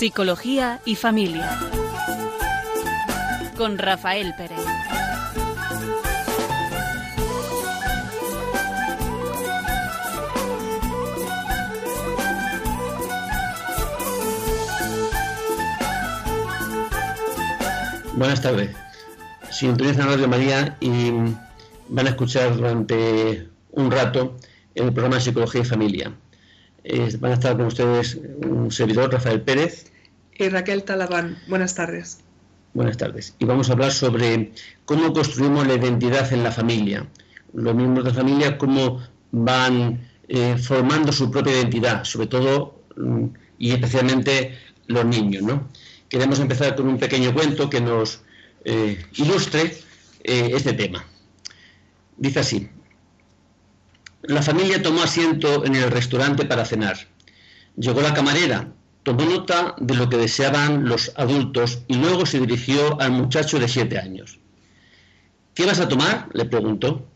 Psicología y Familia. Con Rafael Pérez. Buenas tardes. Sintonizan Radio María y van a escuchar durante un rato el programa Psicología y Familia. Van a estar con ustedes un servidor, Rafael Pérez. Y Raquel Talabán. Buenas tardes. Buenas tardes. Y vamos a hablar sobre cómo construimos la identidad en la familia. Los miembros de la familia, cómo van eh, formando su propia identidad, sobre todo mm, y especialmente los niños. ¿no? Queremos empezar con un pequeño cuento que nos eh, ilustre eh, este tema. Dice así, la familia tomó asiento en el restaurante para cenar. Llegó la camarera, tomó nota de lo que deseaban los adultos y luego se dirigió al muchacho de siete años. ¿Qué vas a tomar? le preguntó.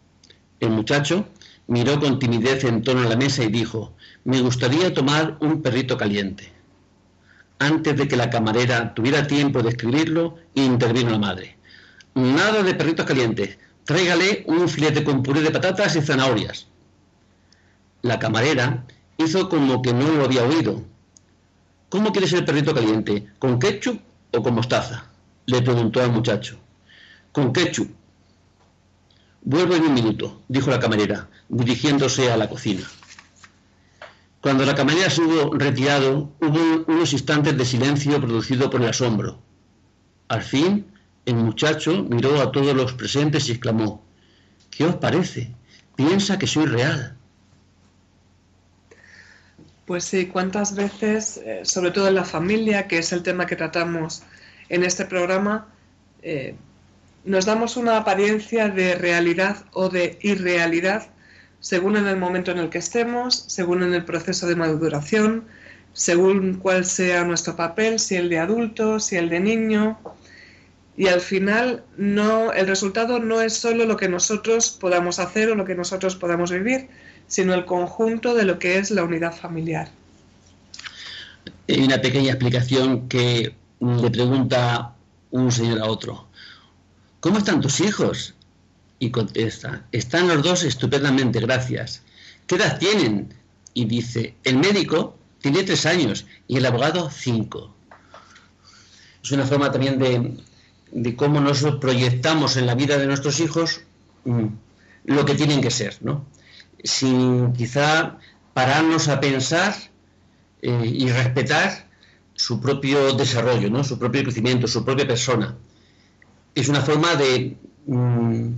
El muchacho miró con timidez en torno a la mesa y dijo, me gustaría tomar un perrito caliente. Antes de que la camarera tuviera tiempo de escribirlo, intervino la madre. Nada de perritos calientes. Tráigale un filete con puré de patatas y zanahorias. La camarera hizo como que no lo había oído. ¿Cómo quieres el perrito caliente? ¿Con ketchup o con mostaza? Le preguntó al muchacho. Con ketchup. Vuelvo en un minuto, dijo la camarera, dirigiéndose a la cocina. Cuando la camarera se hubo retirado, hubo unos instantes de silencio producido por el asombro. Al fin, el muchacho miró a todos los presentes y exclamó, ¿Qué os parece? Piensa que soy real. Pues sí, cuántas veces, eh, sobre todo en la familia, que es el tema que tratamos en este programa, eh, nos damos una apariencia de realidad o de irrealidad según en el momento en el que estemos, según en el proceso de maduración, según cuál sea nuestro papel, si el de adulto, si el de niño. Y al final no, el resultado no es solo lo que nosotros podamos hacer o lo que nosotros podamos vivir, sino el conjunto de lo que es la unidad familiar. Hay una pequeña explicación que le pregunta un señor a otro. ¿Cómo están tus hijos? Y contesta, están los dos estupendamente, gracias. ¿Qué edad tienen? Y dice, el médico tiene tres años y el abogado cinco. Es una forma también de, de cómo nos proyectamos en la vida de nuestros hijos mm, lo que tienen que ser, ¿no? Sin quizá pararnos a pensar eh, y respetar su propio desarrollo, ¿no? su propio crecimiento, su propia persona. Es una forma de, mm,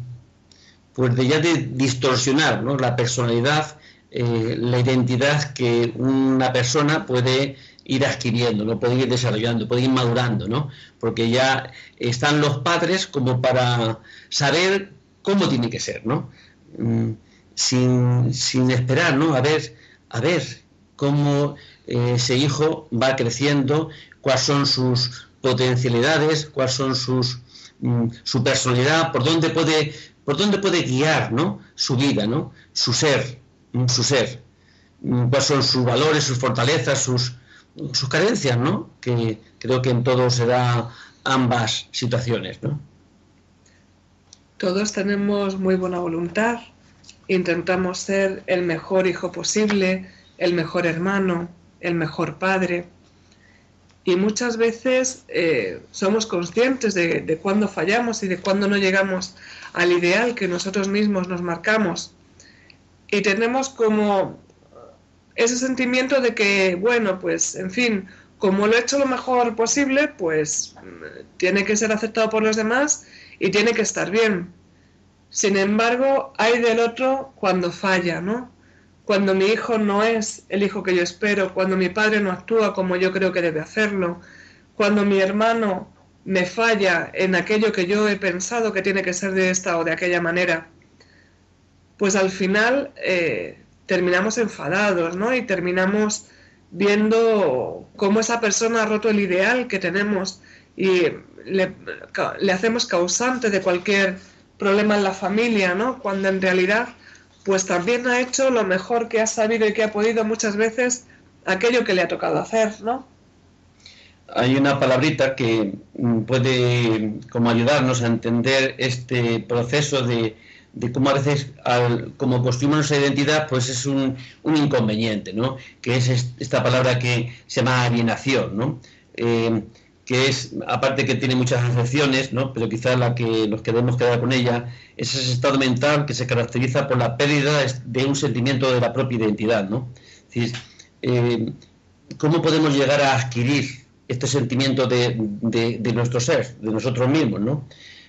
pues de ya de distorsionar la personalidad, eh, la identidad que una persona puede ir adquiriendo, ¿no? puede ir desarrollando, puede ir madurando, ¿no? porque ya están los padres como para saber cómo tiene que ser. ¿no? Mm, sin, sin esperar, ¿no? A ver, a ver cómo eh, ese hijo va creciendo, cuáles son sus potencialidades, cuáles son sus mm, su personalidad, por dónde puede por dónde puede guiar, ¿no? Su vida, ¿no? Su ser, mm, su ser, mm, cuáles son sus valores, sus fortalezas, sus sus carencias, ¿no? Que creo que en todo se da ambas situaciones, ¿no? Todos tenemos muy buena voluntad, intentamos ser el mejor hijo posible, el mejor hermano, el mejor padre. Y muchas veces eh, somos conscientes de, de cuándo fallamos y de cuándo no llegamos al ideal que nosotros mismos nos marcamos. Y tenemos como ese sentimiento de que, bueno, pues, en fin, como lo he hecho lo mejor posible, pues tiene que ser aceptado por los demás y tiene que estar bien. Sin embargo, hay del otro cuando falla, ¿no? Cuando mi hijo no es el hijo que yo espero, cuando mi padre no actúa como yo creo que debe hacerlo, cuando mi hermano me falla en aquello que yo he pensado que tiene que ser de esta o de aquella manera, pues al final eh, terminamos enfadados, ¿no? Y terminamos viendo cómo esa persona ha roto el ideal que tenemos y le, le hacemos causante de cualquier problema en la familia, ¿no? Cuando en realidad, pues también ha hecho lo mejor que ha sabido y que ha podido muchas veces aquello que le ha tocado hacer, ¿no? hay una palabrita que mm, puede como ayudarnos a entender este proceso de, de cómo a veces al, como construimos nuestra identidad pues es un, un, inconveniente, ¿no? Que es esta palabra que se llama alienación, ¿no? Eh, que es, aparte que tiene muchas acepciones, ¿no? pero quizás la que nos queremos quedar con ella, es ese estado mental que se caracteriza por la pérdida de un sentimiento de la propia identidad. ¿no? Es eh, ¿cómo podemos llegar a adquirir este sentimiento de, de, nuestro ser, de nosotros mismos? ¿no?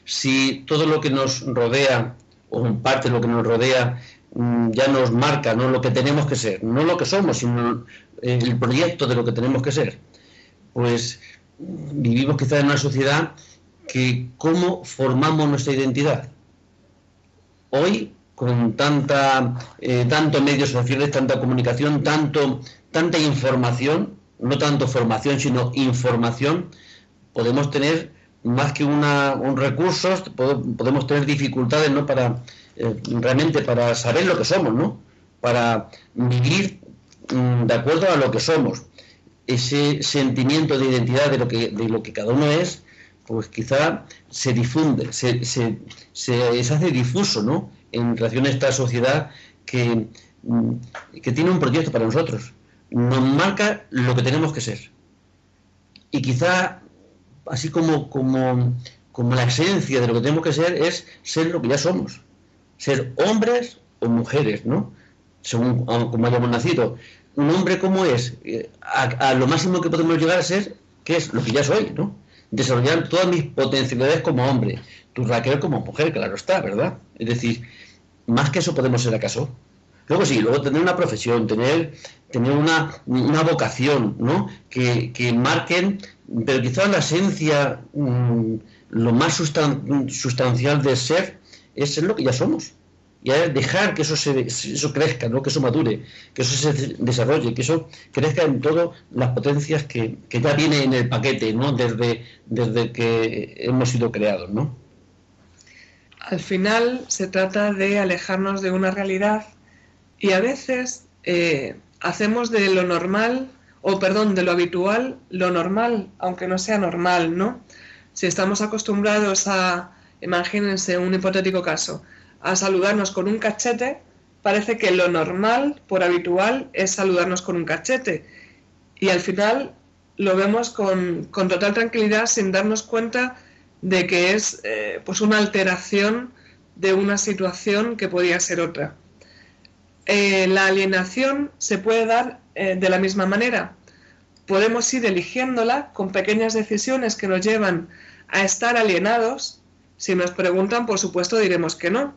Si todo lo que nos rodea, o parte lo que nos rodea, mm, ya nos marca ¿no? lo que tenemos que ser, no lo que somos, sino el proyecto de lo que tenemos que ser, pues vivimos quizás en una sociedad que cómo formamos nuestra identidad. Hoy, con tanta, eh, tanto medios sociales, tanta comunicación, tanto, tanta información, no tanto formación, sino información, podemos tener más que una, un recurso, podemos tener dificultades ¿no? para eh, realmente para saber lo que somos, ¿no? para vivir mm, de acuerdo a lo que somos ese sentimiento de identidad de lo que, de lo que cada uno es, pues quizá se difunde, se, se, se, hace difuso ¿no? en relación a esta sociedad que, mm, que tiene un proyecto para nosotros. Nos marca lo que tenemos que ser. Y quizá, así como, como, como la esencia de lo que tenemos que ser, es ser lo que ya somos. Ser hombres o mujeres, ¿no? Según como hayamos nacido un hombre como es, eh, a, lo máximo que podemos llegar a ser, que es lo que ya soy, ¿no? Desarrollar todas mis potencialidades como hombre, tu Raquel como mujer, claro está, ¿verdad? Es decir, más que eso podemos ser acaso. Luego sí, luego tener una profesión, tener, tener una, una vocación, ¿no? Que, que, marquen, pero quizás la esencia, mm, lo más sustancial de ser, es ser lo que ya somos y dejar que eso, se, eso crezca, ¿no? que eso madure, que eso se desarrolle, que eso crezca en todas las potencias que, ya viene en el paquete ¿no? desde, desde que hemos sido creados. ¿no? Al final se trata de alejarnos de una realidad y a veces eh, hacemos de lo normal, o perdón, de lo habitual, lo normal, aunque no sea normal, ¿no? Si estamos acostumbrados a, imagínense un hipotético caso, a saludarnos con un cachete, parece que lo normal, por habitual, es saludarnos con un cachete. Y al final lo vemos con, total tranquilidad sin darnos cuenta de que es eh, pues una alteración de una situación que podía ser otra. Eh, la alienación se puede dar eh, de la misma manera. Podemos ir eligiéndola con pequeñas decisiones que nos llevan a estar alienados. Si nos preguntan, por supuesto diremos que no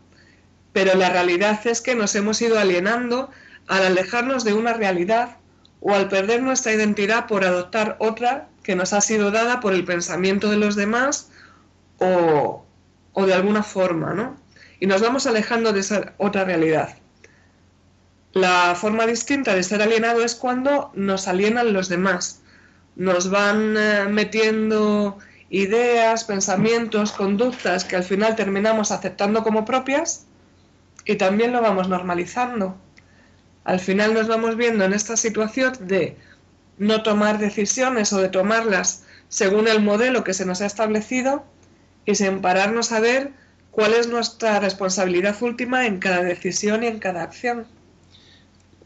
pero la realidad es que nos hemos ido alienando al alejarnos de una realidad o al perder nuestra identidad por adoptar otra que nos ha sido dada por el pensamiento de los demás o, o de alguna forma, ¿no? Y nos vamos alejando de esa otra realidad. La forma distinta de ser alienado es cuando nos alienan los demás. Nos van eh, metiendo ideas, pensamientos, conductas que al final terminamos aceptando como propias y también lo vamos normalizando. Al final nos vamos viendo en esta situación de no tomar decisiones o de tomarlas según el modelo que se nos ha establecido y sin pararnos a ver cuál es nuestra responsabilidad última en cada decisión y en cada acción.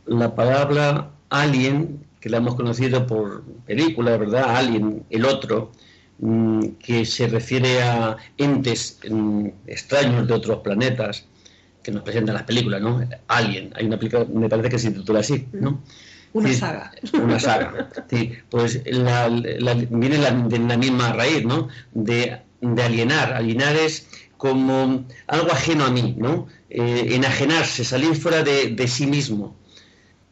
La palabra alien, que la hemos conocido por película, ¿verdad? Alien, el otro, mm, que se refiere a entes mm, extraños de otros planetas, que nos presentan las películas, ¿no? Alien, hay una película, me parece que se titula así, ¿no? Una saga. Una saga. Sí, pues la, viene de la misma raíz, ¿no? De, alienar. Alienar es como algo ajeno a mí, ¿no? Eh, enajenarse, salir fuera de, de sí mismo.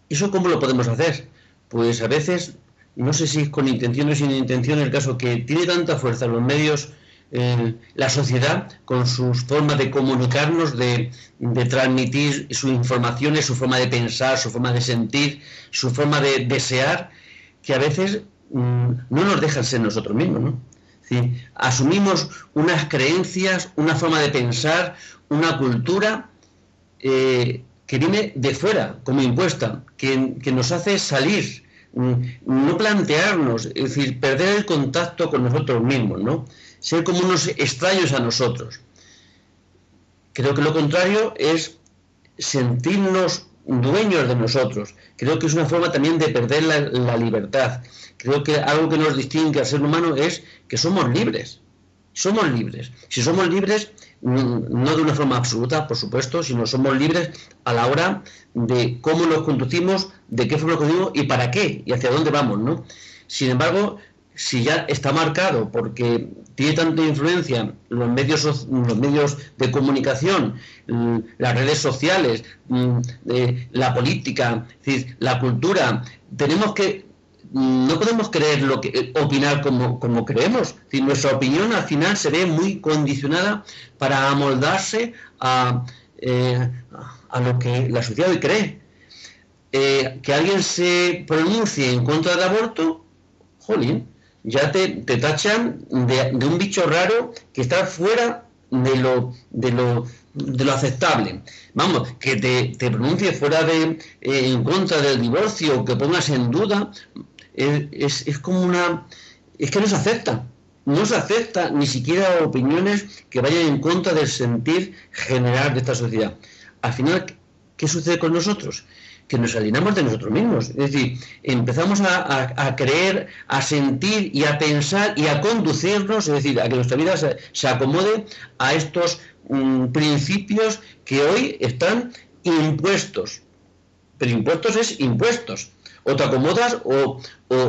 ¿Eso cómo lo podemos hacer? Pues a veces, no sé si con intención o sin intención, el caso que tiene tanta fuerza los medios la sociedad con sus formas de comunicarnos, de, transmitir sus informaciones, su forma de pensar, su forma de sentir, su forma de desear, que a veces mm, no nos dejan ser nosotros mismos, ¿no? asumimos unas creencias, una forma de pensar, una cultura eh, que viene de fuera, como impuesta, que, que nos hace salir mm, no plantearnos, es decir, perder el contacto con nosotros mismos, ¿no? Ser como unos extraños a nosotros. Creo que lo contrario es sentirnos dueños de nosotros. Creo que es una forma también de perder la, libertad. Creo que algo que nos distingue al ser humano es que somos libres. Somos libres. Si somos libres, no de una forma absoluta, por supuesto, sino somos libres a la hora de cómo nos conducimos, de qué forma nos conducimos y para qué y hacia dónde vamos, ¿no? Sin embargo, si ya está marcado porque tiene tanta influencia los medios, los medios de comunicación, las redes sociales, mm, la política, la cultura, tenemos que no podemos creer lo que opinar como, como creemos. nuestra opinión al final se ve muy condicionada para amoldarse a, eh, a lo que la sociedad hoy cree. Eh, que alguien se pronuncie en contra del aborto, jolín, ya te, tachan de, un bicho raro que está fuera de lo, de lo, de lo aceptable. Vamos, que te, te pronuncie fuera de, eh, en contra del divorcio, que pongas en duda, es, es, como una... es que no se acepta. No se acepta ni siquiera opiniones que vayan en contra del sentir general de esta sociedad. Al final, ¿qué sucede con nosotros? Que nos alienamos de nosotros mismos. Es decir, empezamos a, creer, a sentir y a pensar y a conducirnos, es decir, a que nuestra vida se, acomode a estos mm, principios que hoy están impuestos. Pero impuestos es impuestos. O te acomodas o,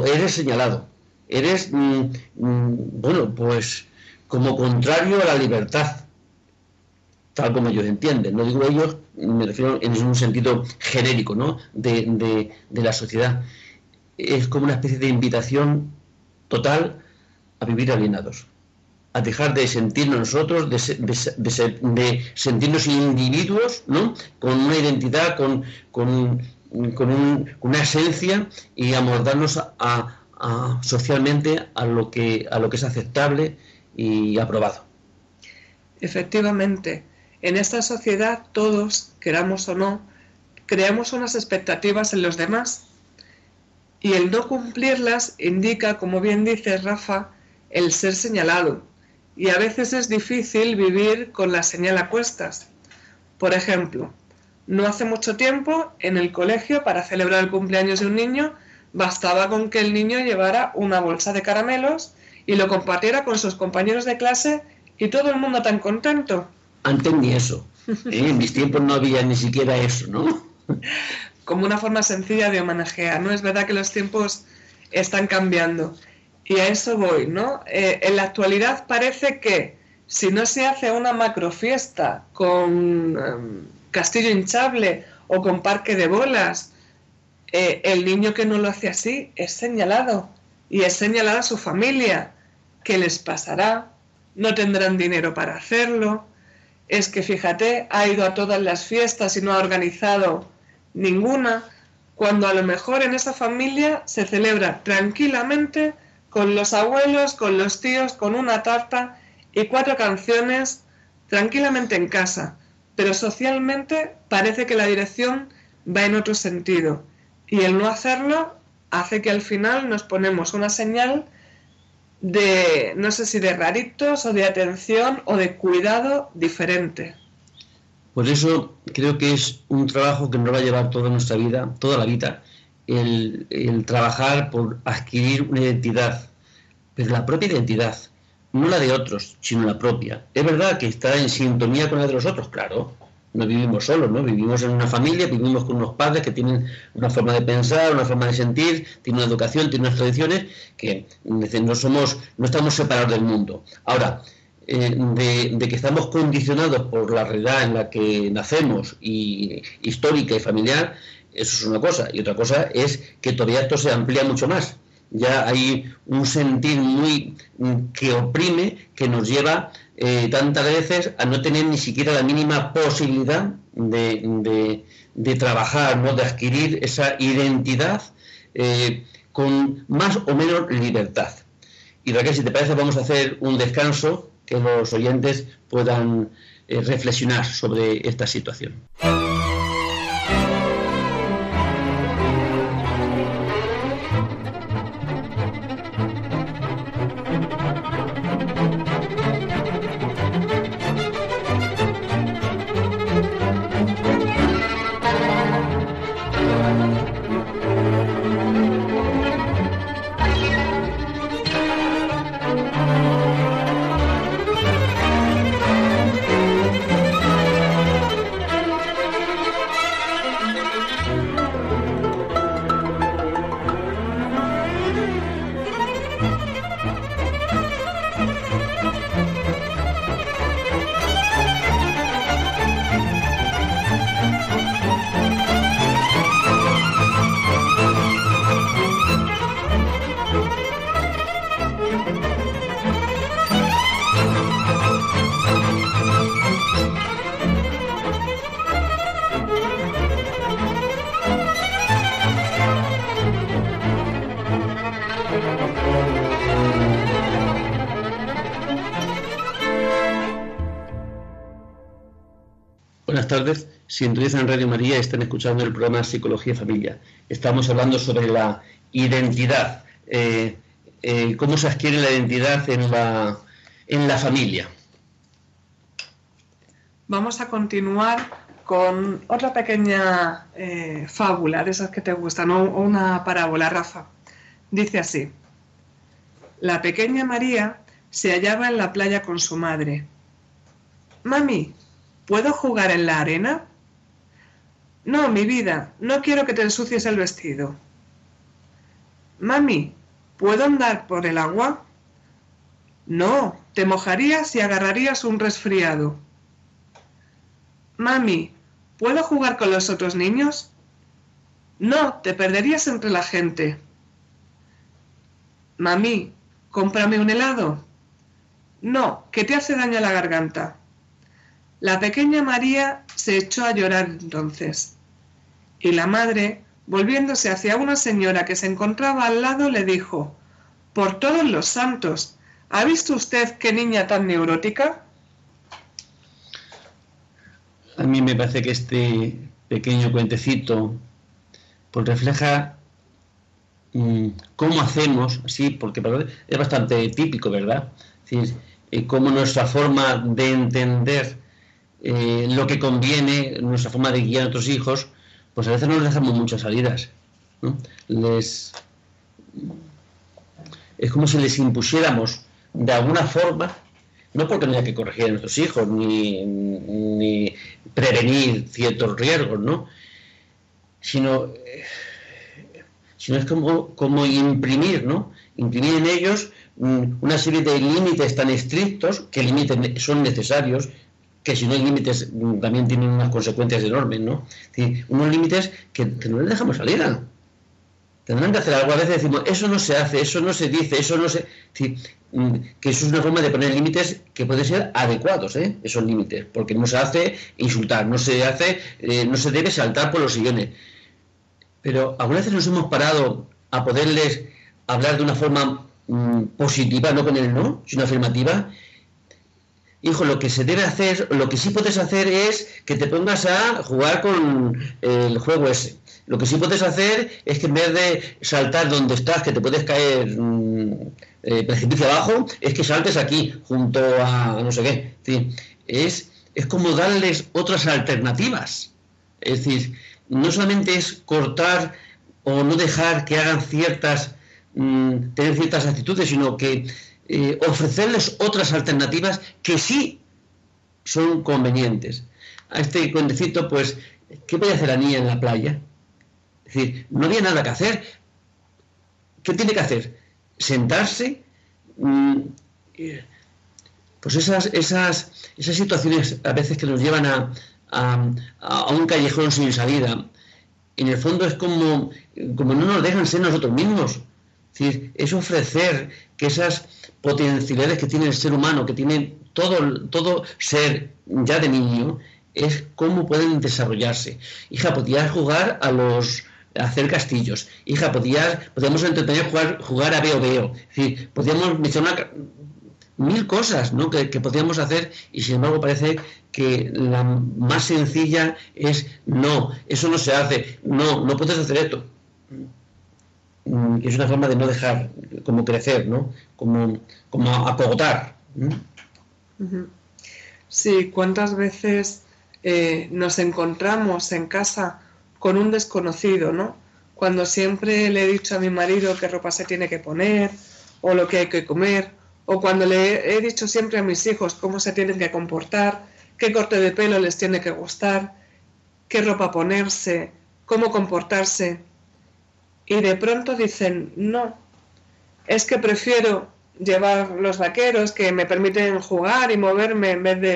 eres señalado. Eres, mm, mm, bueno, pues como contrario a la libertad tal como ellos entienden. No digo ellos, me refiero en un sentido genérico, ¿no? De, la sociedad. Es como una especie de invitación total a vivir alienados, a dejar de sentirnos nosotros, de, sentirnos individuos, ¿no? Con una identidad, con, con, una esencia y amordarnos a, socialmente a lo, que, a lo que es aceptable y aprobado. Efectivamente, en esta sociedad todos, queramos o no, creamos unas expectativas en los demás y el no cumplirlas indica, como bien dice Rafa, el ser señalado. Y a veces es difícil vivir con la señal a cuestas. Por ejemplo, no hace mucho tiempo en el colegio para celebrar el cumpleaños de un niño bastaba con que el niño llevara una bolsa de caramelos y lo compartiera con sus compañeros de clase y todo el mundo tan contento. Antes ni eso. ¿eh? En mis tiempos no había ni siquiera eso, ¿no? Como una forma sencilla de homenajear, ¿no? Es verdad que los tiempos están cambiando. Y a eso voy, ¿no? Eh, en la actualidad parece que si no se hace una macrofiesta con em, castillo hinchable o con parque de bolas, eh, el niño que no lo hace así es señalado. Y es señalada a su familia. ¿Qué les pasará? No tendrán dinero para hacerlo es que fíjate, ha ido a todas las fiestas y no ha organizado ninguna, cuando a lo mejor en esa familia se celebra tranquilamente con los abuelos, con los tíos, con una tarta y cuatro canciones tranquilamente en casa, pero socialmente parece que la dirección va en otro sentido. Y el no hacerlo hace que al final nos ponemos una señal de, no sé si de raritos o de atención o de cuidado diferente. Por eso creo que es un trabajo que nos va a llevar toda nuestra vida, toda la vida, el, el trabajar por adquirir una identidad, pero la propia identidad, no la de otros, sino la propia. Es verdad que está en sintonía con la de los otros, claro, no vivimos solos, ¿no? Vivimos en una familia, vivimos con unos padres que tienen una forma de pensar, una forma de sentir, tienen una educación, tienen unas tradiciones que no somos, no estamos separados del mundo. Ahora, eh, de, que estamos condicionados por la realidad en la que nacemos, y histórica y familiar, eso es una cosa. Y otra cosa es que todavía esto se amplía mucho más. Ya hay un sentir muy que oprime, que nos lleva eh, tantas veces a no tener ni siquiera la mínima posibilidad de, trabajar, ¿no? de adquirir esa identidad eh, con más o menos libertad. Y Raquel, si te parece, vamos a hacer un descanso que los oyentes puedan eh, reflexionar sobre esta situación. Sintonizan Radio María y están escuchando el programa Psicología Familia. Estamos hablando sobre la identidad, eh, eh, cómo se adquiere la identidad en la, en la familia. Vamos a continuar con otra pequeña eh, fábula de esas que te gustan, o una parábola, Rafa. Dice así, la pequeña María se hallaba en la playa con su madre. Mami, ¿puedo jugar en la arena? No, mi vida, no quiero que te ensucies el vestido. Mami, ¿puedo andar por el agua? No, te mojarías y agarrarías un resfriado. Mami, ¿puedo jugar con los otros niños? No, te perderías entre la gente. Mami, cómprame un helado. No, que te hace daño a la garganta. La pequeña María se echó a llorar entonces. Y la madre, volviéndose hacia una señora que se encontraba al lado, le dijo, Por todos los santos, ¿ha visto usted qué niña tan neurótica? A mí me parece que este pequeño cuentecito pues refleja mm, cómo hacemos, sí, porque es bastante típico, ¿verdad? Es decir, eh, cómo nuestra forma de entender eh, lo que conviene, nuestra forma de guiar a nuestros hijos, pues a veces no les dejamos muchas salidas. Les, es como si les impusiéramos de alguna forma, no porque no que corregir a nuestros hijos ni, prevenir ciertos riesgos, ¿no? sino, sino es como, como imprimir, ¿no? imprimir en ellos mm, una serie de límites tan estrictos que límites son necesarios que si no hay límites también tienen unas consecuencias enormes, ¿no? unos límites que, no les dejamos salir. Tendrán que hacer algo. A veces decimos, eso no se hace, eso no se dice, eso no se... Mm, que eso es una forma de poner límites que pueden ser adecuados, ¿eh? esos límites, porque no se hace insultar, no se hace, eh, no se debe saltar por los sillones. Pero algunas veces nos hemos parado a poderles hablar de una forma mm, positiva, no con el no, sino afirmativa, hijo, lo que se debe hacer, lo que sí puedes hacer es que te pongas a jugar con el juego ese. Lo que sí puedes hacer es que en vez de saltar donde estás, que te puedes caer mm, eh, precipicio abajo, es que saltes aquí, junto a no sé qué. Es, es como darles otras alternativas. Es decir, no solamente es cortar o no dejar que hagan ciertas, mm, tener ciertas actitudes, sino que eh, ofrecerles otras alternativas que sí son convenientes. A este cuentecito, pues, ¿qué a hacer la niña en la playa? Es decir, no había nada que hacer. ¿Qué tiene que hacer? Sentarse. Mm, pues esas, esas, esas situaciones a veces que nos llevan a, a, un callejón sin salida, en el fondo es como, como no nos dejan ser nosotros mismos. Es ofrecer que esas potencialidades que tiene el ser humano, que tiene todo, todo ser ya de niño, es cómo pueden desarrollarse. Hija, podías jugar a los hacer castillos. Hija, podías, podíamos entretener jugar, jugar a veo veo. Es decir, podíamos mencionar mil cosas ¿no? que, que podíamos hacer y sin embargo parece que la más sencilla es no, eso no se hace, no, no puedes hacer esto. Mm, es una forma de no dejar como crecer, ¿no? Como, como acogotar. Sí, ¿cuántas veces eh, nos encontramos en casa con un desconocido, ¿no? Cuando siempre le he dicho a mi marido qué ropa se tiene que poner o lo que hay que comer, o cuando le he dicho siempre a mis hijos cómo se tienen que comportar, qué corte de pelo les tiene que gustar, qué ropa ponerse, cómo comportarse y de pronto dicen, no, es que prefiero llevar los vaqueros que me permiten jugar y moverme en vez de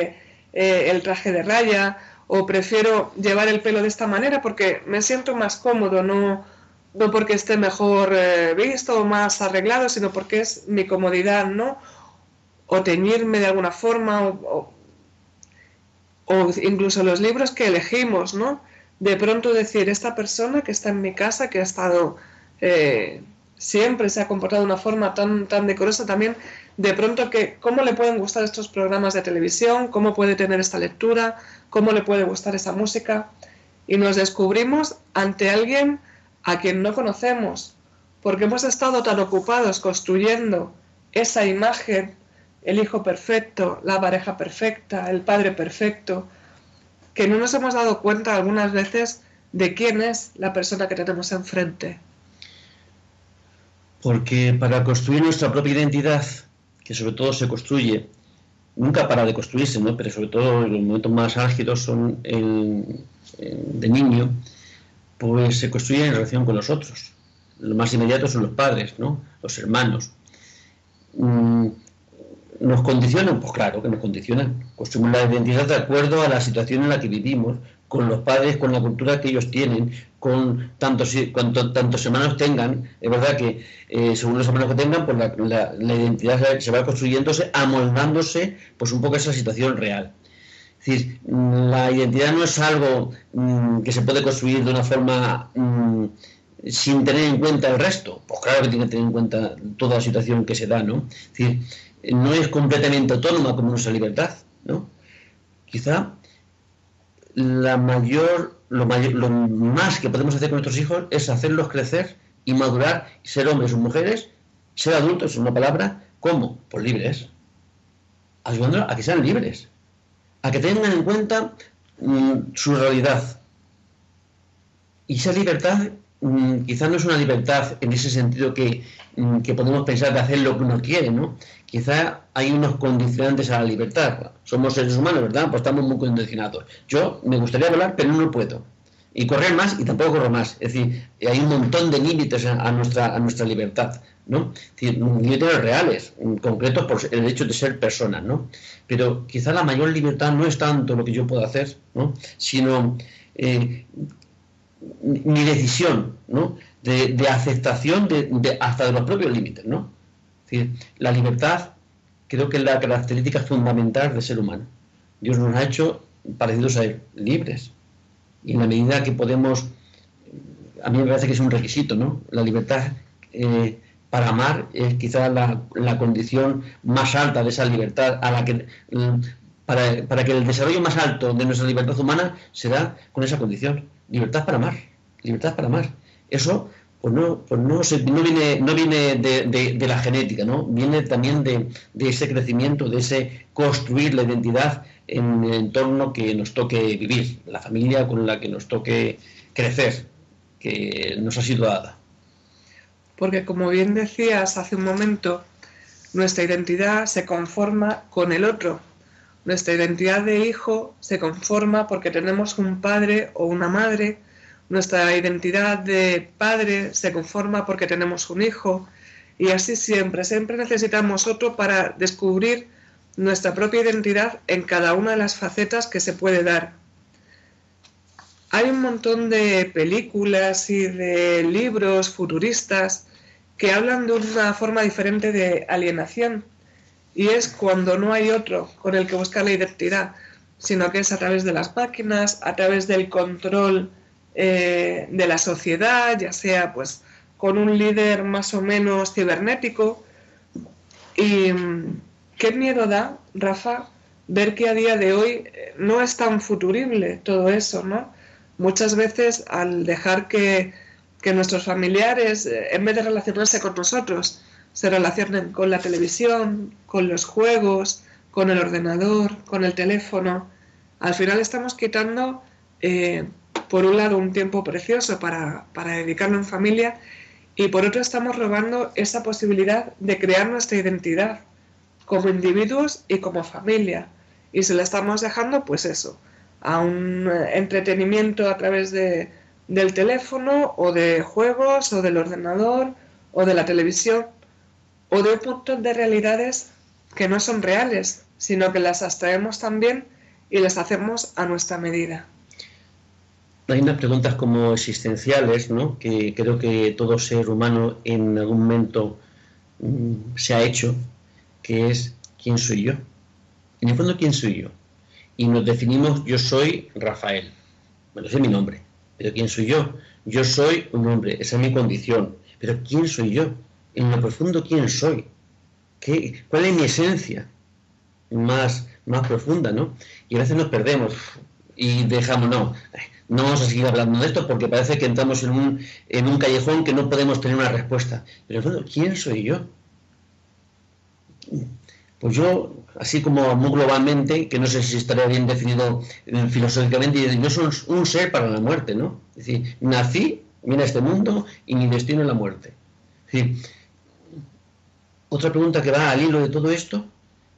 eh, el traje de raya, o prefiero llevar el pelo de esta manera porque me siento más cómodo, no, no porque esté mejor eh, visto o más arreglado, sino porque es mi comodidad, ¿no? O teñirme de alguna forma, o, o incluso los libros que elegimos, ¿no? De pronto decir, esta persona que está en mi casa, que ha estado, eh, siempre se ha comportado de una forma tan, tan decorosa, también de pronto que cómo le pueden gustar estos programas de televisión, cómo puede tener esta lectura, cómo le puede gustar esa música. Y nos descubrimos ante alguien a quien no conocemos, porque hemos estado tan ocupados construyendo esa imagen, el hijo perfecto, la pareja perfecta, el padre perfecto, que no nos hemos dado cuenta algunas veces de quién es la persona que tenemos enfrente. Porque para construir nuestra propia identidad, que sobre todo se construye, nunca para de construirse, ¿no? pero sobre todo los momentos más álgidos son de niño, pues se construye en relación con los otros. Los más inmediatos son los padres, ¿no? los hermanos. Mm, ¿Nos condicionan? Pues claro que nos condicionan. Construimos la identidad de acuerdo a la situación en la que vivimos, con los padres, con la cultura que ellos tienen, con tantos, cuanto, tantos hermanos tengan. Es verdad que eh, según los hermanos que tengan, pues la, identidad se va construyéndose, amoldándose pues un poco a esa situación real. Es decir, la identidad no es algo mm, que se puede construir de una forma mm, sin tener en cuenta el resto. Pues claro que tiene que tener en cuenta toda la situación que se da, ¿no? Es decir, no es completamente autónoma como nuestra libertad, ¿no? Quizá la mayor, lo, mayor, lo más que podemos hacer con nuestros hijos es hacerlos crecer y madurar, y ser hombres o mujeres, ser adultos, es una palabra, ¿cómo? Pues libres. Ayudándolos a que sean libres, a que tengan en cuenta mm, su realidad. Y esa libertad Mm, quizás no es una libertad en ese sentido mm, que, podemos pensar de hacer lo que uno quiere, ¿no? Quizá hay unos condicionantes a la libertad. Somos seres humanos, ¿verdad? Pues estamos muy condicionados. Yo me gustaría volar, pero no puedo. Y correr más y tampoco corro más. Es decir, hay un montón de límites a, nuestra, a nuestra libertad, ¿no? Límites reales, concretos por el hecho de ser personas, ¿no? Pero quizá la mayor libertad no es tanto lo que yo puedo hacer, ¿no? Sino eh, mi decisión, ¿no? De, aceptación de, hasta de los propios límites, ¿no? La libertad creo que es la característica fundamental del ser humano. Dios nos ha hecho parecidos a él, libres. Y en la medida que podemos, a mí me parece que es un requisito, ¿no? La libertad eh, para amar es quizás la, condición más alta de esa libertad a la que para, para, que el desarrollo más alto de nuestra libertad humana se da con esa condición libertad para amar, libertad para amar. Eso pues no, pues no, no viene, no viene de, la genética, ¿no? Viene también de, ese crecimiento, de ese construir la identidad en el entorno que nos toque vivir, la familia con la que nos toque crecer, que nos ha sido dada. Porque como bien decías hace un momento, nuestra identidad se conforma con el otro, nuestra identidad de hijo se conforma porque tenemos un padre o una madre. Nuestra identidad de padre se conforma porque tenemos un hijo. Y así siempre, siempre necesitamos otro para descubrir nuestra propia identidad en cada una de las facetas que se puede dar. Hay un montón de películas y de libros futuristas que hablan de una forma diferente de alienación y es cuando no hay otro con el que buscar la identidad, sino que es a través de las máquinas, a través del control eh, de la sociedad, ya sea pues con un líder más o menos cibernético. Y mm, qué miedo da, Rafa, ver que a día de hoy eh, no es tan futurible todo eso, ¿no? Muchas veces al dejar que, que nuestros familiares, eh, en vez de relacionarse con nosotros, se relacionen con la televisión, con los juegos, con el ordenador, con el teléfono. Al final estamos quitando, por un lado, un tiempo precioso para, para dedicarlo en familia y por otro estamos robando esa posibilidad de crear nuestra identidad como individuos y como familia. Y se la estamos dejando, pues eso, a un eh, entretenimiento a través de, del teléfono o de juegos o del ordenador o de la televisión o de un montón de realidades que no son reales, sino que las abstraemos también y las hacemos a nuestra medida. Hay unas preguntas como existenciales, ¿no? que creo que todo ser humano en algún momento mm, se ha hecho, que es ¿quién soy yo? En el fondo, ¿quién soy yo? Y nos definimos, yo soy Rafael. Bueno, ese es mi nombre. Pero ¿quién soy yo? Yo soy un hombre, esa es mi condición. Pero ¿quién soy yo? en lo profundo quién soy. ¿Qué, ¿Cuál es mi esencia más, más profunda, no? Y a veces nos perdemos y dejamos, no, no vamos a seguir hablando de esto porque parece que entramos en un, en un callejón que no podemos tener una respuesta. Pero bueno, ¿quién soy yo? Pues yo, así como muy globalmente, que no sé si estaría bien definido eh, filosóficamente, yo soy un ser para la muerte, ¿no? Es decir, nací, mira este mundo y mi destino es la muerte. otra pregunta que va al hilo de todo esto,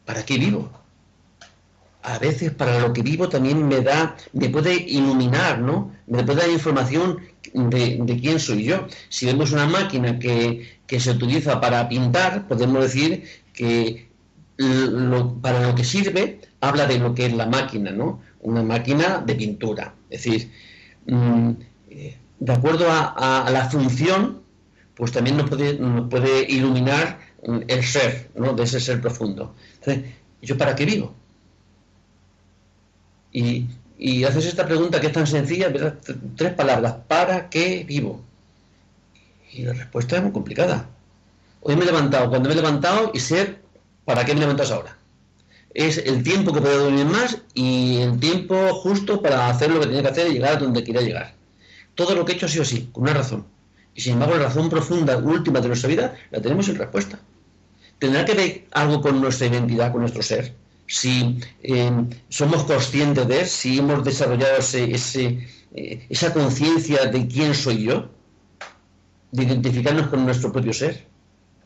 ¿para qué vivo? A veces para lo que vivo también me da, me puede iluminar, ¿no? Me puede dar información de, quién soy yo. Si vemos una máquina que, se utiliza para pintar, podemos decir que para lo que sirve habla de lo que es la máquina, ¿no? Una máquina de pintura. Es decir, mm, eh, de acuerdo a, la función, pues también nos puede, nos puede iluminar el ser, ¿no? De ese ser profundo. Entonces, ¿yo para qué vivo? Y, haces esta pregunta que es tan sencilla, tres palabras, ¿para qué vivo? Y la respuesta es muy complicada. Hoy me he levantado, cuando me he levantado y ser, ¿para qué me levantas ahora? Es el tiempo que puedo dormir más y el tiempo justo para hacer lo que tenía que hacer y llegar a donde quería llegar. Todo lo que he hecho ha sido así, con una razón. Y sin embargo, la razón profunda, última de nuestra vida, la tenemos sin respuesta. ¿Tendrá que ver algo con nuestra identidad, con nuestro ser? Si em, somos conscientes de él, si hemos desarrollado ese, eh, esa conciencia de quién soy yo, de identificarnos con nuestro propio ser.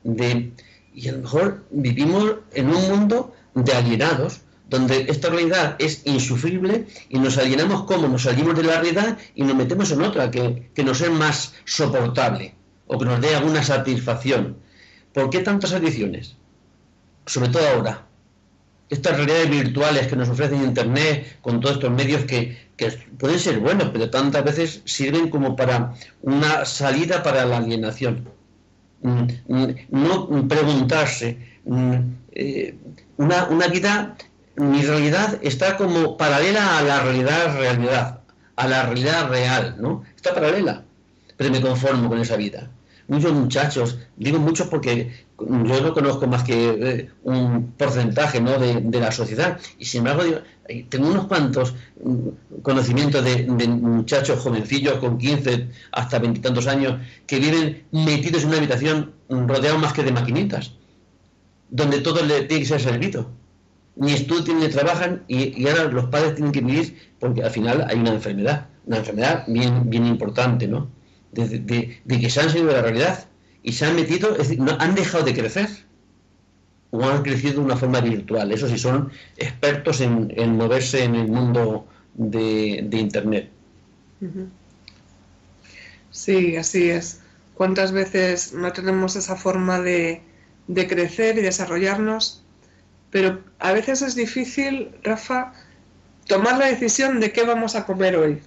De, y a lo mejor vivimos en un mundo de alienados, donde esta realidad es insufrible y nos alienamos como nos salimos de la realidad y nos metemos en otra que, que nos es más soportable o que nos dé alguna satisfacción. ¿Por qué tantas adicciones? Sobre todo ahora, estas realidades virtuales que nos ofrecen Internet, con todos estos medios que, pueden ser buenos, pero tantas veces sirven como para una salida para la alienación. Mm, mm, no preguntarse, mm, eh, una, una vida, mi realidad está como paralela a la realidad realidad, a la realidad real, ¿no? Está paralela, pero me conformo con esa vida muchos muchachos, digo muchos porque yo no conozco más que eh, un porcentaje ¿no? de, la sociedad y sin embargo tengo unos cuantos mm, conocimientos de, muchachos jovencillos con 15 hasta veintitantos años que viven metidos en una habitación rodeados más que de maquinitas, donde todo le tiene que ser servido. Ni estudian ni trabajan y, y, ahora los padres tienen que vivir porque al final hay una enfermedad, una enfermedad bien, bien importante, ¿no? de, que se han salido de la realidad y se han metido, es decir, no, han dejado de crecer o han crecido de una forma virtual. Eso sí, son expertos en, moverse en el mundo de, Internet. Sí, así es. ¿Cuántas veces no tenemos esa forma de, de crecer y desarrollarnos? Pero a veces es difícil, Rafa, tomar la decisión de qué vamos a comer hoy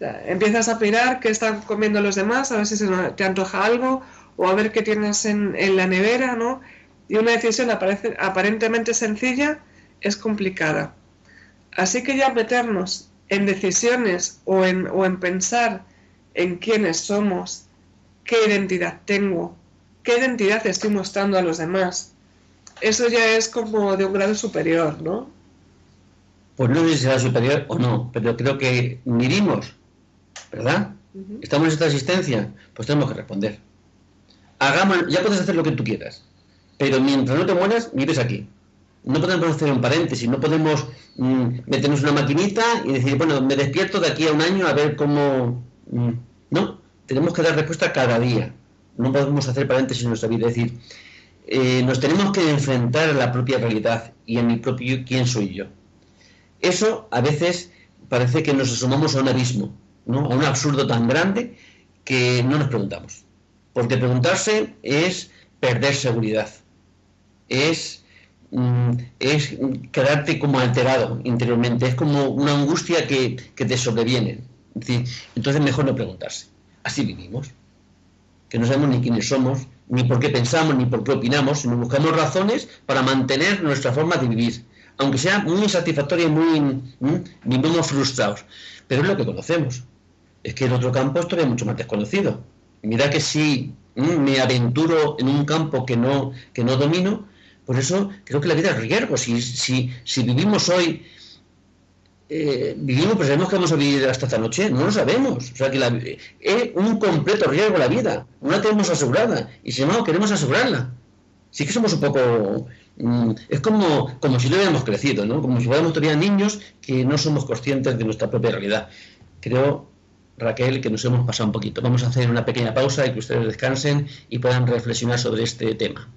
empiezas a mirar qué están comiendo los demás, a ver si se te antoja algo o a ver qué tienes en, la nevera, ¿no? Y una decisión aparece, aparentemente sencilla es complicada. Así que ya meternos en decisiones o en, o en pensar en quiénes somos, qué identidad tengo, qué identidad estoy mostrando a los demás, eso ya es como de un grado superior, ¿no? Pues no sé si será superior o no, pero creo que miremos ¿verdad? Estamos en esta existencia, pues tenemos que responder. Hagamos, ya puedes hacer lo que tú quieras, pero mientras no te mueras, vives aquí. No podemos hacer un paréntesis, no podemos mm, meternos una maquinita y decir, bueno, me despierto de aquí a un año a ver cómo... Mm, no, tenemos que dar respuesta cada día. No podemos hacer paréntesis en nuestra vida. Es decir, eh, nos tenemos que enfrentar a la propia realidad y a mi propio quién soy yo. Eso a veces parece que nos asomamos a un abismo a un absurdo tan grande que no nos preguntamos. Porque preguntarse es perder seguridad, es, mm, es quedarte como alterado interiormente, es como una angustia que, te sobreviene. entonces mejor no preguntarse. Así vivimos, que no sabemos ni quiénes somos, ni por qué pensamos, ni por qué opinamos, sino buscamos razones para mantener nuestra forma de vivir, aunque sea muy insatisfactoria y muy... Mm, vivimos frustrados, pero es lo que conocemos es que el otro campo es todavía mucho más desconocido. Mira que si mm, me aventuro en un campo que no, que no domino, Por eso creo que la vida es riesgo. Si, si, si vivimos hoy, eh, vivimos, pero sabemos que vamos a vivir hasta esta noche, no lo sabemos. O sea que la, es un completo riesgo la vida. No la tenemos asegurada. Y si no, queremos asegurarla. Sí que somos un poco... Mm, es como, como si no hubiéramos crecido, ¿no? Como si fuéramos todavía niños que no somos conscientes de nuestra propia realidad. Creo Raquel, que nos hemos pasado un poquito. Vamos a hacer una pequeña pausa y que ustedes descansen y puedan reflexionar sobre este tema.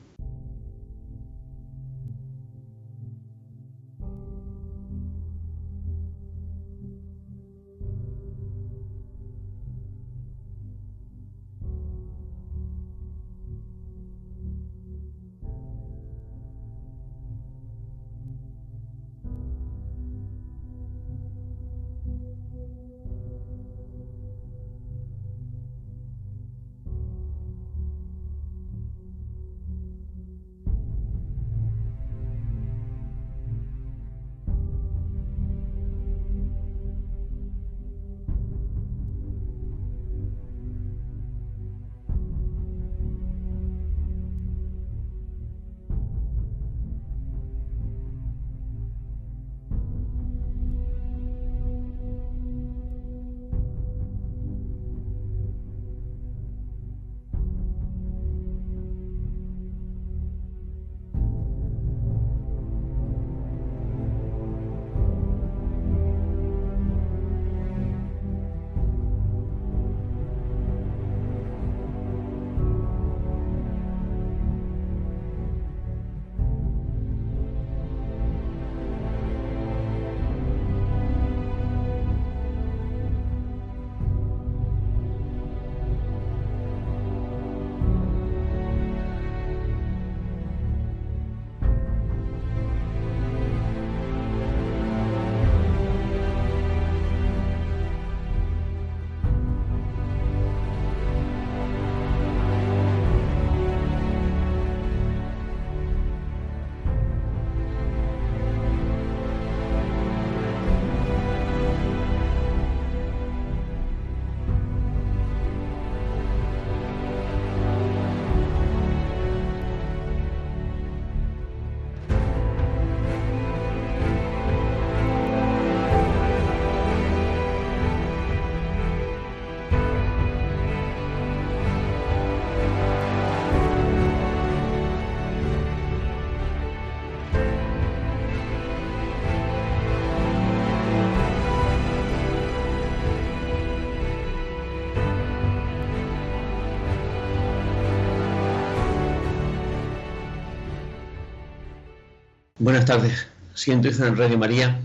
Buenas tardes, siento en Radio María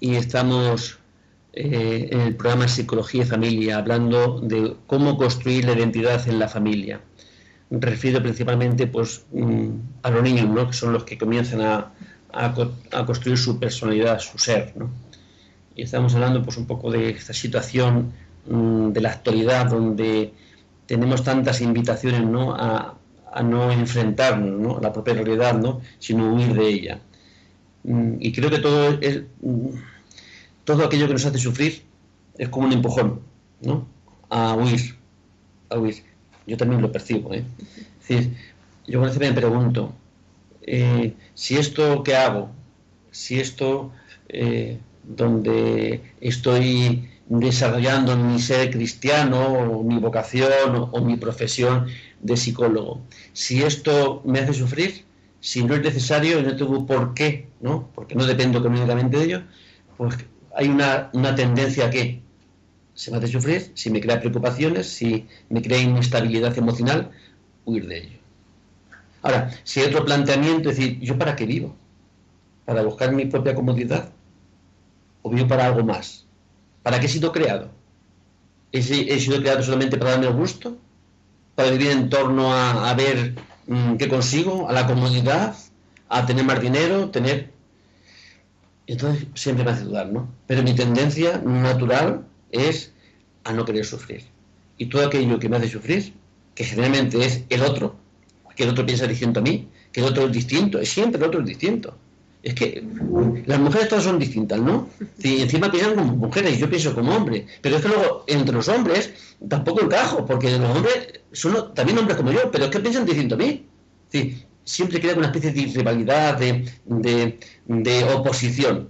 y estamos eh, en el programa Psicología y Familia hablando de cómo construir la identidad en la familia. Refiero principalmente pues, mm, a los niños, ¿no? que son los que comienzan a, construir su personalidad, su ser. Y estamos hablando pues, un poco de esta situación mm, de la actualidad donde tenemos tantas invitaciones ¿no? A, no enfrentarnos a la propia realidad, ¿no? sino huir de ella. Mm, y creo que todo es, mm, todo aquello que nos hace sufrir es como un empujón, ¿no? A huir, a huir. Yo también lo percibo, ¿eh? Es decir, yo a veces me pregunto, eh, si esto que hago, si esto eh, donde estoy desarrollando mi ser cristiano, o mi vocación o, o mi profesión de psicólogo, si esto me hace sufrir, si no es necesario no tengo por qué, ¿no? porque no dependo económicamente de ello, pues hay una, tendencia a que se me hace sufrir, si me crea preocupaciones, si me crea inestabilidad emocional, huir de ello. Ahora, si hay otro planteamiento, es decir, ¿yo para qué vivo? ¿Para buscar mi propia comodidad? ¿O vivo para algo más? ¿Para qué he sido creado? ¿He, sido creado solamente para darme el gusto? ¿Para vivir en torno a ver Mm, ¿Qué consigo? A la comodidad, a tener más dinero, tener... Entonces siempre me hace dudar, ¿no? Pero mi tendencia natural es a no querer sufrir. Y todo aquello que me hace sufrir, que generalmente es el otro, que el otro piensa distinto a mí, que el otro es distinto, siempre el otro es distinto. Es que las mujeres todas son distintas, ¿no? Y encima piensan como mujeres yo pienso como hombre. Pero es que luego entre los hombres tampoco encajo, porque los hombres son también hombres como yo, pero es que piensan distinto a mí. siempre crea una especie de rivalidad, de, oposición.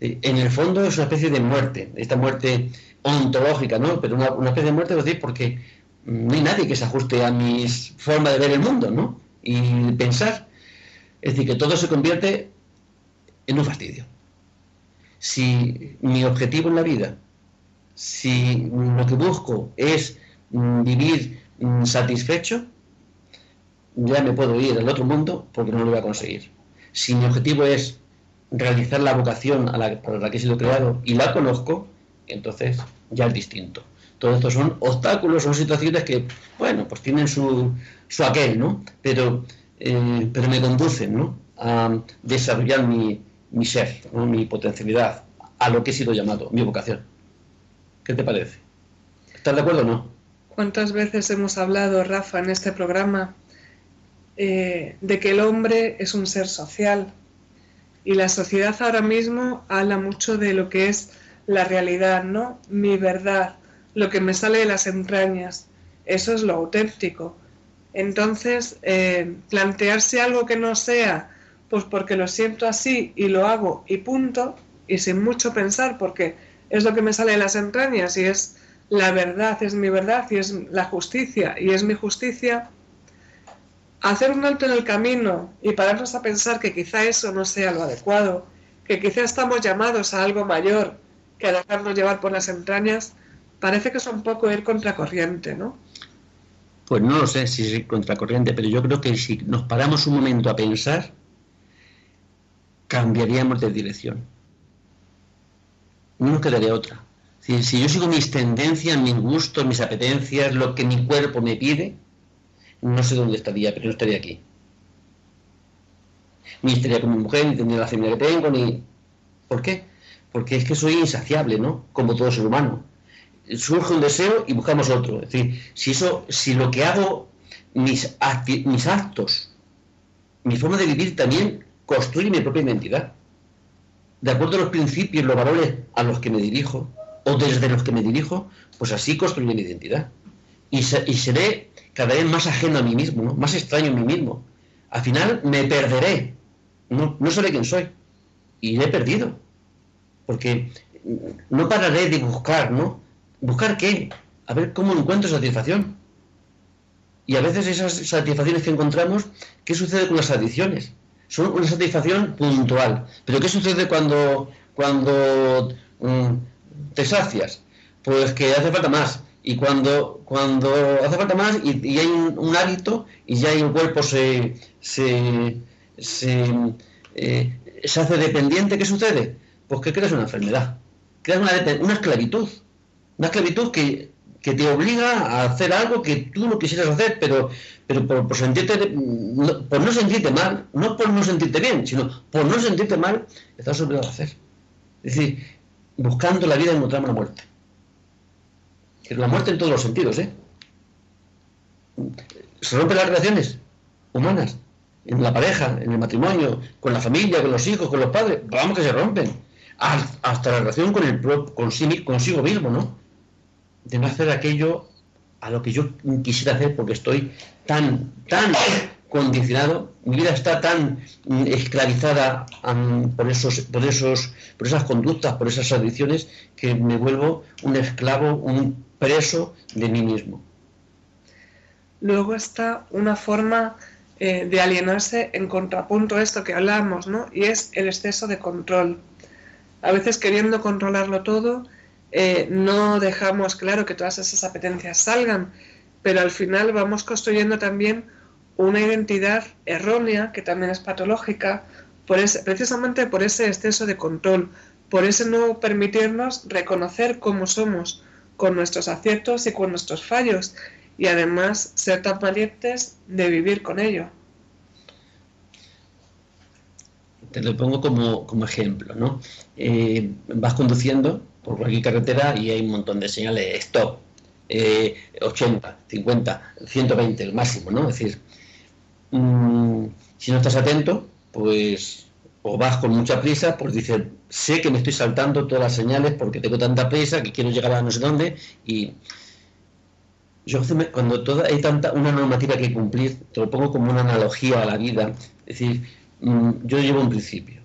En el fondo es una especie de muerte, esta muerte ontológica, ¿no? Pero una, una especie de muerte, decir, porque no hay nadie que se ajuste a mi forma de ver el mundo, ¿no? Y pensar. Es decir, que todo se convierte en un fastidio. Si mi objetivo en la vida, si lo que busco es mm, vivir mm, satisfecho, ya me puedo ir al otro mundo porque no lo voy a conseguir. Si mi objetivo es realizar la vocación a la, para la que he sido creado y la conozco, entonces ya es distinto. Todo esto son obstáculos, son situaciones que, bueno, pues tienen su, su aquel, ¿no? Pero, eh, pero me conducen, ¿no? A desarrollar mi, ser, mi potencialidad, a lo que he sido llamado, mi vocación. ¿Qué te parece? ¿Estás de acuerdo o no? ¿Cuántas veces hemos hablado, Rafa, en este programa eh, de que el hombre es un ser social? Y la sociedad ahora mismo habla mucho de lo que es la realidad, ¿no? Mi verdad, lo que me sale de las entrañas. Eso es lo auténtico. Entonces, eh, plantearse algo que no sea, pues porque lo siento así y lo hago y punto, y sin mucho pensar, porque es lo que me sale de las entrañas y es la verdad, es mi verdad y es la justicia y es mi justicia, hacer un alto en el camino y pararnos a pensar que quizá eso no sea lo adecuado, que quizá estamos llamados a algo mayor que a dejarnos llevar por las entrañas, parece que es un poco ir contracorriente, ¿no? Pues no lo sé si es contracorriente, pero yo creo que si nos paramos un momento a pensar, cambiaríamos de dirección. No nos quedaría otra. Si, si yo sigo mis tendencias, mis gustos, mis apetencias, lo que mi cuerpo me pide, no sé dónde estaría, pero no estaría aquí. Ni estaría con mi mujer, ni tendría la familia que tengo, ni... ¿Por qué? Porque es que soy insaciable, ¿no? Como todo ser humano surge un deseo y buscamos otro. Es decir, si eso, si lo que hago, mis, actos, mi forma de vivir también construye mi propia identidad. De acuerdo a los principios, los valores a los que me dirijo, o desde los que me dirijo, pues así construye mi identidad. Y, y seré cada vez más ajeno a mí mismo, más extraño a mí mismo. Al final me perderé, no, no sabré quién soy. Y he perdido. Porque no pararé de buscar, ¿no? ¿Buscar qué? A ver cómo encuentro satisfacción. Y a veces esas satisfacciones que encontramos, ¿qué sucede con las adicciones? Son una satisfacción puntual. Pero ¿qué sucede cuando, cuando mm, te sacias? Pues que hace falta más. Y cuando, cuando hace falta más y, hay un, hábito y ya el cuerpo se, se, se, eh, se, hace dependiente, ¿qué sucede? Pues que creas una enfermedad, creas una, una esclavitud. Una esclavitud que, te obliga a hacer algo que tú no quisieras hacer, pero, pero por, sentirte, no, por no sentirte mal, no por no sentirte bien, sino por no sentirte mal, estás obligado a hacer. Es decir, buscando la vida encontramos la muerte. La muerte en todos los sentidos, ¿eh? Se rompen las relaciones humanas, en la pareja, en el matrimonio, con la familia, con los hijos, con los padres, vamos que se rompen. Hasta la relación con el consigo mismo, ¿no? De no hacer aquello a lo que yo quisiera hacer porque estoy tan, tan condicionado, mi vida está tan esclavizada por, esos, por, esos, por esas conductas, por esas adicciones, que me vuelvo un esclavo, un preso de mí mismo. Luego está una forma eh, de alienarse en contrapunto a esto que hablamos, ¿no? Y es el exceso de control. A veces queriendo controlarlo todo, eh, no dejamos claro que todas esas apetencias salgan, pero al final vamos construyendo también una identidad errónea, que también es patológica, por precisamente por ese exceso de control, por ese no permitirnos reconocer cómo somos, con nuestros aciertos y con nuestros fallos, y además ser tan valientes de vivir con ello. Te lo pongo como, ejemplo, ¿no? Eh, vas conduciendo por cualquier carretera y hay un montón de señales stop, 80, 50, 120 el máximo, ¿no? Es decir, mm, si no estás atento, pues o vas con mucha prisa, pues dices, sé que me estoy saltando todas las señales porque tengo tanta prisa que quiero llegar a no sé dónde y yo cuando toda, hay tanta una normativa que cumplir, te lo pongo como una analogía a la vida. Es decir, mm, yo llevo un principio.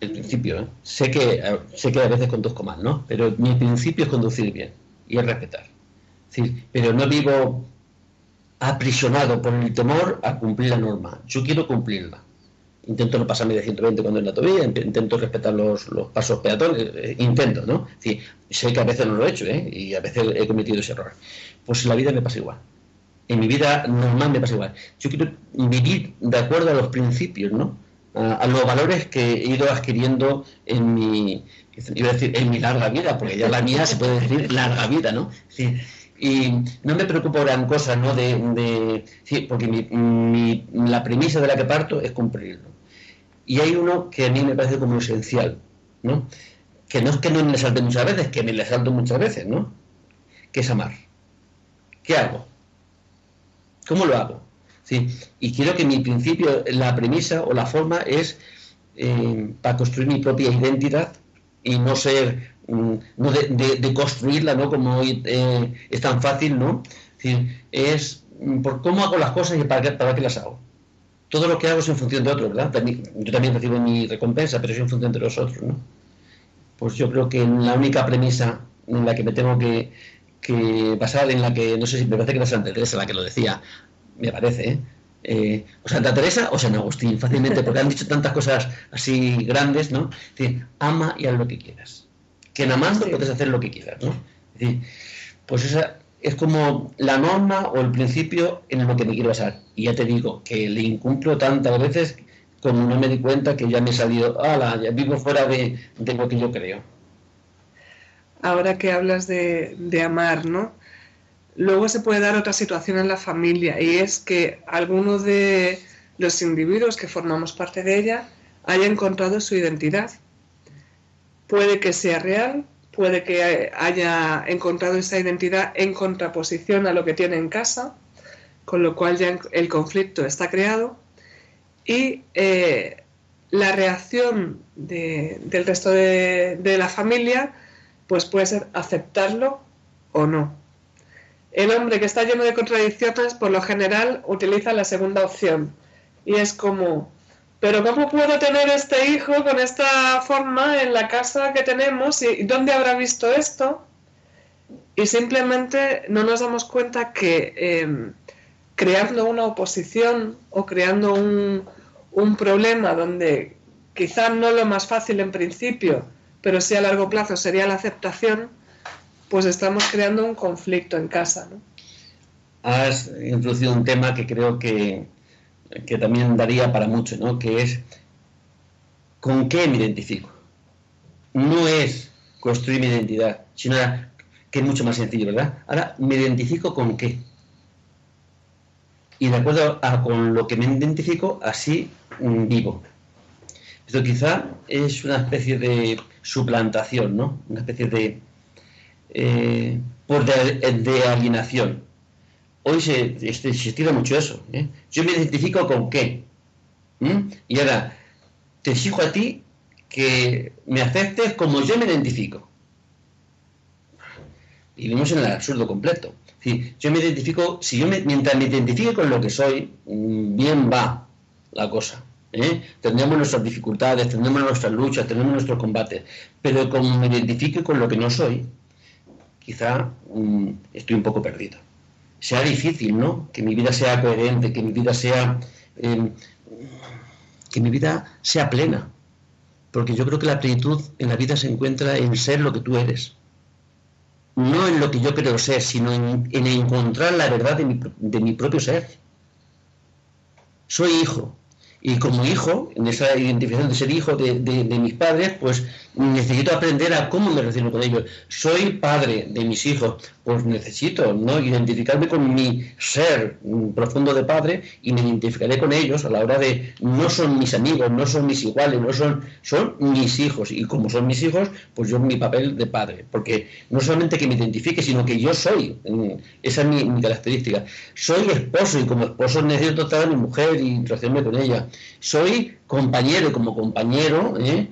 El principio, ¿eh? sé, que, sé que a veces conduzco mal, ¿no? Pero mi principio es conducir bien y es respetar. Es pero no vivo aprisionado por el temor a cumplir la norma. Yo quiero cumplirla intento no pasarme de 120 cuando en la autovía, intento respetar los, pasos peatones, eh, intento, ¿no? Sí, sé que a veces no lo he hecho, ¿eh? Y a veces he cometido ese error. Pues en la vida me pasa igual. En mi vida normal me pasa igual. Yo quiero vivir de acuerdo a los principios, ¿no? A, los valores que he ido adquiriendo en mi, iba a decir, en mi larga vida, porque ya la mía se puede decir larga vida, ¿no? Y no me preocupo gran cosa, ¿no? De, porque mi, la premisa de la que parto es cumplirlo. Y hay uno que a mí me parece como esencial, ¿no? Que no es que no me salte muchas veces, que me le salto muchas veces, ¿no? Que es amar. ¿Qué hago? ¿Cómo lo hago? ¿Sí? Y quiero que mi principio, la premisa o la forma es eh, para construir mi propia identidad y no ser, mm, no de, construirla, ¿no? Como hoy eh, es tan fácil, ¿no? Es, es mm, por cómo hago las cosas y para para qué las hago todo lo que hago es en función de otros, ¿verdad? Yo también recibo mi recompensa, pero es en función de los otros, ¿no? Pues yo creo que la única premisa en la que me tengo que, basar, en la que, no sé si me parece que era Santa Teresa la que lo decía, me parece, ¿eh? eh o Santa Teresa o San Agustín, fácilmente, porque han dicho tantas cosas así grandes, ¿no? Es decir, ama y haz lo que quieras. Que en amando puedes hacer lo que quieras, ¿no? Es decir, pues esa, es como la norma o el principio en lo que me quiero basar. Y ya te digo que le incumplo tantas veces como no me di cuenta que ya me he salido, ala, ya vivo fuera de, lo que yo creo. Ahora que hablas de, de amar, ¿no? Luego se puede dar otra situación en la familia y es que alguno de los individuos que formamos parte de ella haya encontrado su identidad. Puede que sea real, puede que haya encontrado esa identidad en contraposición a lo que tiene en casa, con lo cual ya el conflicto está creado y eh, la reacción del resto de, la familia pues puede ser aceptarlo o no. El hombre que está lleno de contradicciones por lo general utiliza la segunda opción y es como pero ¿cómo puedo tener este hijo con esta forma en la casa que tenemos? ¿Y dónde habrá visto esto? Y simplemente no nos damos cuenta que em, creando una oposición o creando un, problema donde quizá no lo más fácil en principio, pero sí a largo plazo sería la aceptación, pues estamos creando un conflicto en casa. ¿no? Has introducido un tema que creo que, que también daría para mucho, ¿no? Que es con qué me identifico. No es construir mi identidad, sino que es mucho más sencillo, ¿verdad? Ahora me identifico con qué. Y de acuerdo a con lo que me identifico, así vivo. Esto quizá es una especie de suplantación, ¿no? Una especie de, eh, por de alienación hoy se, este, estira mucho eso. ¿eh? Yo me identifico con qué. Y ahora, te exijo a ti que me aceptes como yo me identifico. Vivimos en el absurdo completo. yo me identifico, si yo mientras me identifique con lo que soy, mm, bien va la cosa. ¿eh? Nuestras dificultades, tendremos nuestras luchas, tendremos nuestros combates, pero como me identifique con lo que no soy, quizá mm, estoy un poco perdido sea difícil, ¿no? Que mi vida sea coherente, que mi vida sea. Em, que mi vida sea plena. Porque yo creo que la plenitud en la vida se encuentra en ser lo que tú eres. No en lo que yo creo ser, sino en, encontrar la verdad de mi, de mi propio ser. Soy hijo, y como hijo, en esa identificación de ser hijo de, mis padres, pues necesito aprender a cómo me relaciono con ellos. Soy padre de mis hijos, pues necesito ¿no? identificarme con mi ser profundo de padre y me identificaré con ellos a la hora de no son mis amigos, no son mis iguales, no son, son mis hijos. Y como son mis hijos, pues yo mi papel de padre. Porque no solamente que me identifique, sino que yo soy. Esa es mi, mi característica. Soy esposo y como esposo necesito tratar a mi mujer y relacionarme con ella soy compañero y como compañero, ¿eh?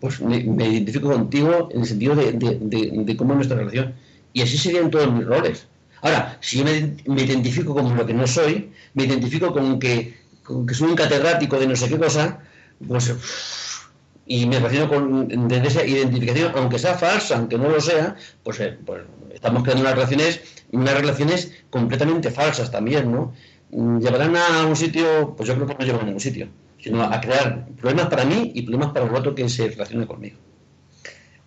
Pues me, identifico contigo en el sentido de, cómo es nuestra relación. Y así serían todos mis roles. Ahora, si yo me, identifico como lo que no soy, me identifico con que, que soy un catedrático de no sé qué cosa, pues y me refiero con, desde esa identificación, aunque sea falsa, aunque no lo sea, pues, eh, pues estamos creando unas relaciones, unas relaciones completamente falsas también, ¿no? Llevarán a un sitio, pues yo creo que no llevan a ningún sitio, a crear problemas para mí y problemas para el otro que se relacione conmigo.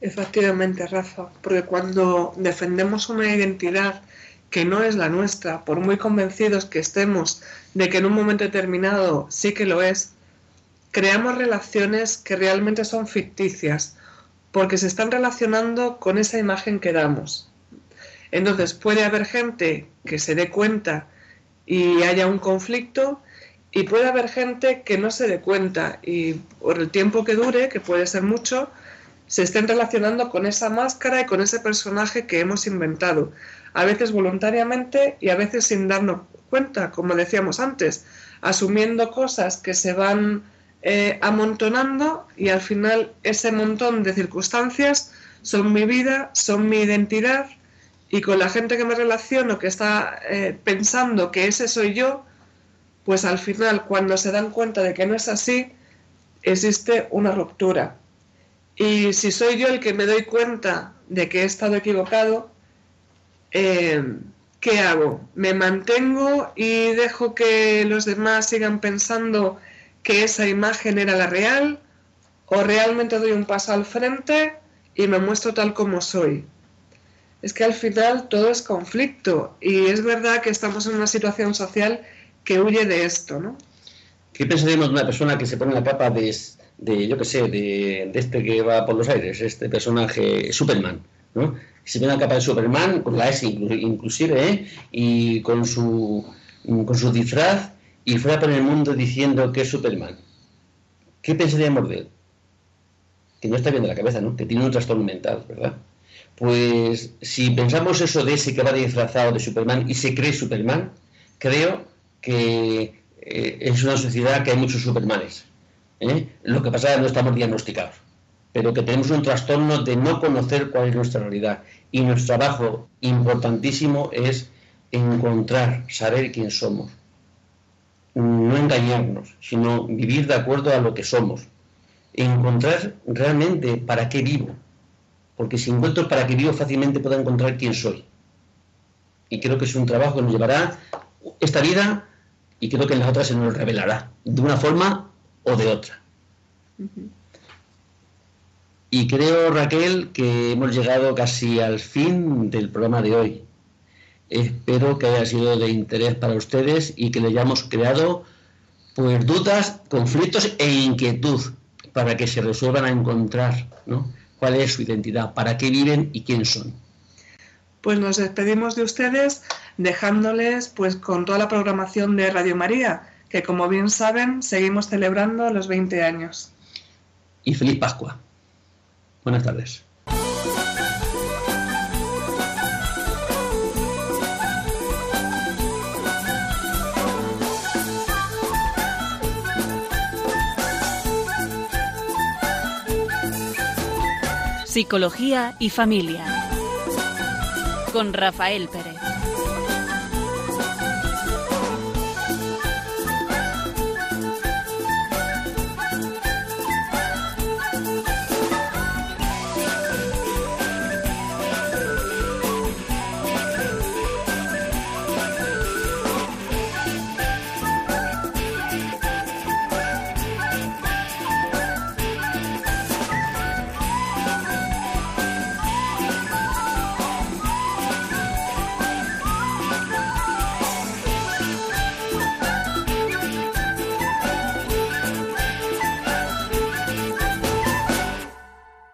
Efectivamente, Rafa, porque cuando defendemos una identidad que no es la nuestra, por muy convencidos que estemos de que en un momento determinado sí que lo es, creamos relaciones que realmente son ficticias, porque se están relacionando con esa imagen que damos. Entonces puede haber gente que se dé cuenta y haya un conflicto y puede haber gente que no se dé cuenta y por el tiempo que dure, que puede ser mucho, se estén relacionando con esa máscara y con ese personaje que hemos inventado, a veces voluntariamente y a veces sin darnos cuenta, como decíamos antes, asumiendo cosas que se van eh, amontonando y al final ese montón de circunstancias son mi vida, son mi identidad y con la gente que me relaciono que está eh, pensando que ese soy yo, pues al final cuando se dan cuenta de que no es así, existe una ruptura. Y si soy yo el que me doy cuenta de que he estado equivocado, eh, ¿qué hago? ¿Me mantengo y dejo que los demás sigan pensando que esa imagen era la real o realmente doy un paso al frente y me muestro tal como soy. Es que al final todo es conflicto y es verdad que estamos en una situación social que huye de esto, ¿no? ¿Qué pensaríamos de una persona que se pone la capa de, de yo qué sé, de, este que va por los aires, este personaje Superman, ¿no? Se pone la capa de Superman, con la S inclusive, ¿eh? y con su, con su disfraz y fuera por el mundo diciendo que es Superman, ¿qué pensaríamos de él? Que no está bien de la cabeza, ¿no? Que tiene un trastorno mental, ¿verdad? Pues si pensamos eso de ese que va disfrazado de Superman y se cree Superman, creo que eh, es una sociedad que hay muchos Supermanes. ¿eh? Lo que pasa es que no estamos diagnosticados, pero que tenemos un trastorno de no conocer cuál es nuestra realidad. Y nuestro trabajo importantísimo es encontrar, saber quién somos no engañarnos, sino vivir de acuerdo a lo que somos. Encontrar realmente para qué vivo. Porque si encuentro para qué vivo, fácilmente puedo encontrar quién soy. Y creo que es un trabajo que nos llevará esta vida y creo que en las otras se nos revelará, de una forma o de otra. Y creo, Raquel, que hemos llegado casi al fin del programa de hoy. Espero que haya sido de interés para ustedes y que le hayamos creado pues dudas, conflictos e inquietud para que se resuelvan a encontrar ¿no? cuál es su identidad, para qué viven y quién son. Pues nos despedimos de ustedes dejándoles pues con toda la programación de Radio María, que como bien saben seguimos celebrando los 20 años. Y feliz Pascua. Buenas tardes. Psicología y Familia. Con Rafael Pérez.